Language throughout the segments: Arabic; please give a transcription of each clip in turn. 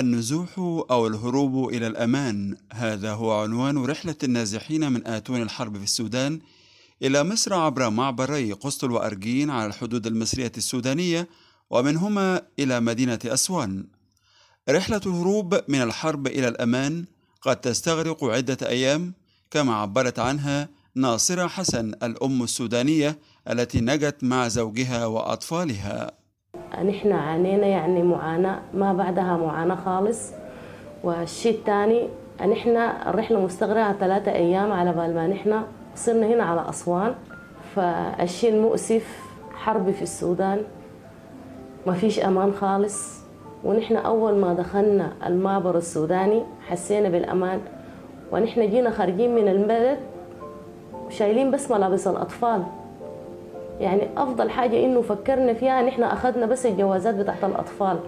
النزوح أو الهروب إلى الأمان هذا هو عنوان رحلة النازحين من آتون الحرب في السودان إلى مصر عبر معبري قسطل وأرجين على الحدود المصرية السودانية ومنهما إلى مدينة أسوان. رحلة الهروب من الحرب إلى الأمان قد تستغرق عدة أيام كما عبرت عنها ناصرة حسن الأم السودانية التي نجت مع زوجها وأطفالها. نحن عانينا يعني معاناة ما بعدها معاناة خالص. والشيء الثاني نحن الرحلة مستغرقة ثلاثة أيام على بال ما نحن صرنا هنا على أسوان. فالشيء المؤسف حرب في السودان. ما فيش أمان خالص. ونحن أول ما دخلنا المعبر السوداني حسينا بالأمان. ونحن جينا خارجين من البلد شايلين بس ملابس الأطفال. يعني أفضل حاجة إنه فكرنا فيها نحن أخذنا بس الجوازات بتاعت الأطفال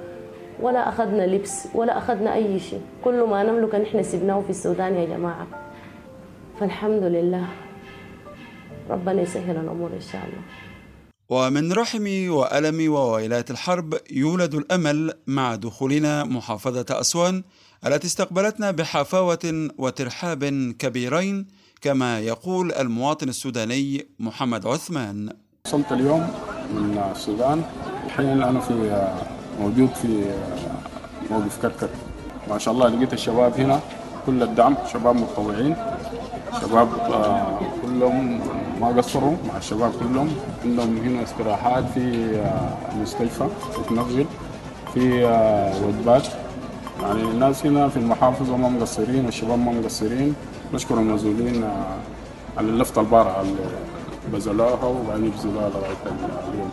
ولا أخذنا لبس ولا أخذنا أي شيء. كل ما نملك نحن سبناه في السودان يا جماعة. فالحمد لله. ربنا يسهل الأمور إن شاء الله. ومن رحم وألم وويلات الحرب يولد الأمل مع دخولنا محافظة أسوان التي استقبلتنا بحفاوة وترحاب كبيرين كما يقول المواطن السوداني محمد عثمان. وصلت اليوم من السودان. الحين أنا في موجود في موقف كركر ما شاء الله لقيت الشباب هنا كل الدعم شباب متطوعين شباب كلهم ما قصروا مع الشباب كلهم. عندهم هنا استراحات في المستشفى في في وجبات يعني الناس هنا في المحافظة ما مقصرين والشباب ما مقصرين. نشكر المسؤولين على اللفة البارعة بذلوها وبعدين يبذلوها لغايه اليوم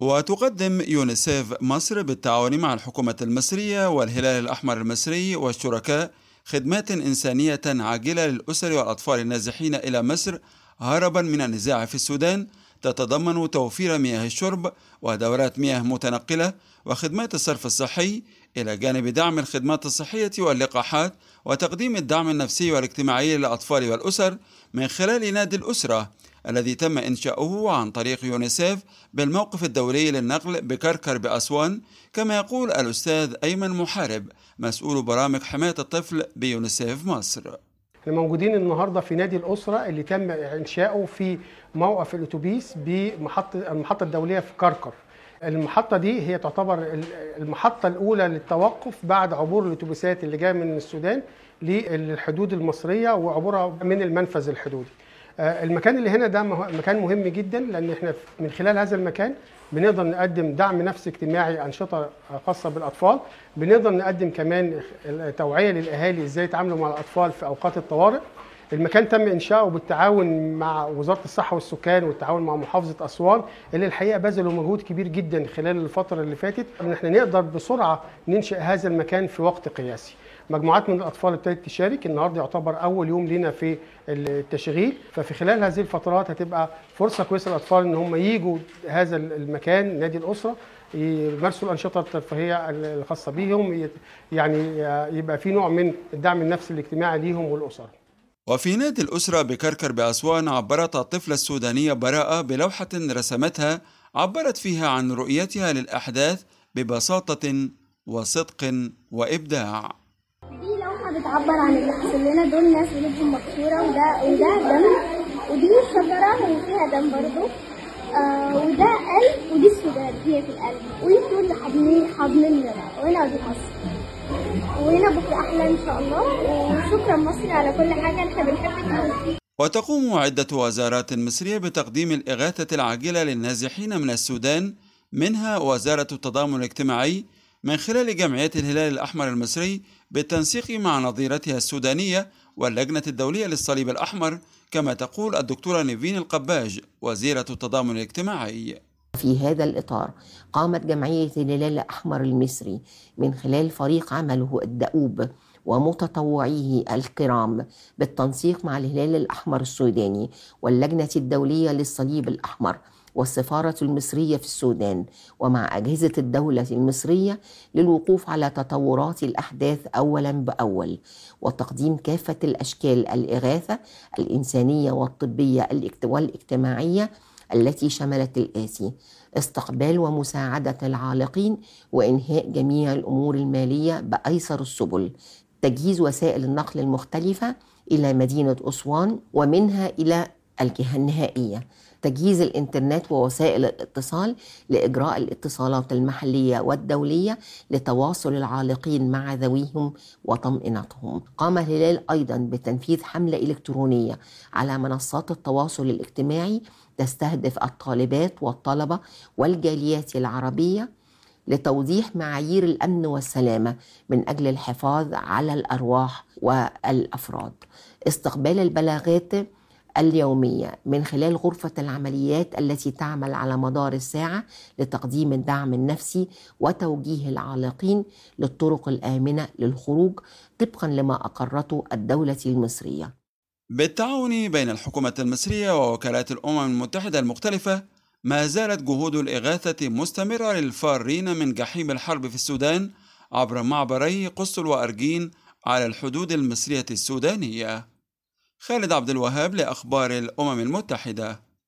وتقدم يونيسيف مصر بالتعاون مع الحكومة المصرية والهلال الأحمر المصري والشركاء خدمات إنسانية عاجلة للأسر والأطفال النازحين إلى مصر هربا من النزاع في السودان. تتضمن توفير مياه الشرب ودورات مياه متنقلة وخدمات الصرف الصحي إلى جانب دعم الخدمات الصحية واللقاحات وتقديم الدعم النفسي والاجتماعي للأطفال والأسر من خلال نادي الأسرة. الذي تم إنشاؤه عن طريق يونيسيف بالموقف الدولي للنقل بكركر بأسوان كما يقول الأستاذ أيمن محارب مسؤول برامج حماية الطفل بيونيسيف مصر إحنا موجودين النهارده في نادي الأسرة اللي تم إنشاؤه في موقف الأتوبيس بمحطه المحطة الدولية في كركر. المحطة دي هي تعتبر المحطة الأولى للتوقف بعد عبور الأتوبيسات اللي جاية من السودان للحدود المصرية وعبورها من المنفذ الحدودي. المكان اللي هنا ده مكان مهم جدا لأن إحنا من خلال هذا المكان بنقدر نقدم دعم نفسي اجتماعي أنشطة خاصة بالأطفال. بنقدر نقدم كمان توعية للأهالي إزاي يتعاملوا مع الأطفال في أوقات الطوارئ. المكان تم إنشاؤه بالتعاون مع وزارة الصحة والسكان والتعاون مع محافظة أسوان اللي الحقيقة بذلوا مجهود كبير جدا خلال الفترة اللي فاتت. ان إحنا نقدر بسرعة ننشئ هذا المكان في وقت قياسي. مجموعات من الأطفال ابتدت تشارك. النهارده يعتبر أول يوم لنا في التشغيل. ففي خلال هذه الفترات هتبقى فرصة كويسة للأطفال إن هم يجوا هذا المكان نادي الأسرة يمارسوا الأنشطة الترفيهية الخاصة بيهم يعني يبقى في نوع من الدعم النفسي الاجتماعي ليهم والاسر وفي نادي الأسرة بكركر بأسوان عبرت الطفلة السودانية براءة بلوحة رسمتها عبرت فيها عن رؤيتها للأحداث ببساطة وصدق وإبداع. بتعبر عن اللي حصل لنا. دول ناس قلوبهم مكسورة وده وده دم. ودي شجرة وفيها دم برضو. آه وده قلب ودي السودان. هي في القلب. وانتوا اللي حاضنين حاضنيننا وهنا ودي مصر. وهنا بكرة أحلى إن شاء الله. وشكرا مصر على كل حاجة. إحنا بنحبك وتقوم عدة وزارات مصرية بتقديم الإغاثة العاجلة للنازحين من السودان. منها وزارة التضامن الاجتماعي من خلال جمعية الهلال الأحمر المصري بالتنسيق مع نظيرتها السودانية واللجنة الدولية للصليب الأحمر كما تقول الدكتورة نيفين القباج وزيرة التضامن الاجتماعي. في هذا الإطار قامت جمعية الهلال الأحمر المصري من خلال فريق عمله الدؤوب ومتطوعيه الكرام بالتنسيق مع الهلال الأحمر السوداني واللجنة الدولية للصليب الأحمر. والسفارة المصرية في السودان ومع أجهزة الدولة المصرية للوقوف على تطورات الأحداث أولا بأول وتقديم كافة الأشكال الإغاثة الإنسانية والطبية والاجتماعية التي شملت الآتي استقبال ومساعدة العالقين وإنهاء جميع الأمور المالية بأيسر السبل. تجهيز وسائل النقل المختلفة إلى مدينة أسوان ومنها إلى الجهة النهائية. تجهيز الإنترنت ووسائل الاتصال لإجراء الاتصالات المحلية والدولية لتواصل العالقين مع ذويهم وطمئنتهم. قام الهلال أيضا بتنفيذ حملة إلكترونية على منصات التواصل الاجتماعي تستهدف الطالبات والطلبة والجاليات العربية لتوضيح معايير الأمن والسلامة من أجل الحفاظ على الأرواح والأفراد. استقبال البلاغات اليومية من خلال غرفة العمليات التي تعمل على مدار الساعة لتقديم الدعم النفسي وتوجيه العالقين للطرق الآمنة للخروج طبقا لما أقرته الدولة المصرية بالتعاون بين الحكومة المصرية ووكالات الأمم المتحدة المختلفة ما زالت جهود الإغاثة مستمرة للفارين من جحيم الحرب في السودان عبر معبري قسطل وأرجين على الحدود المصرية السودانية. خالد عبد الوهاب لأخبار الأمم المتحدة.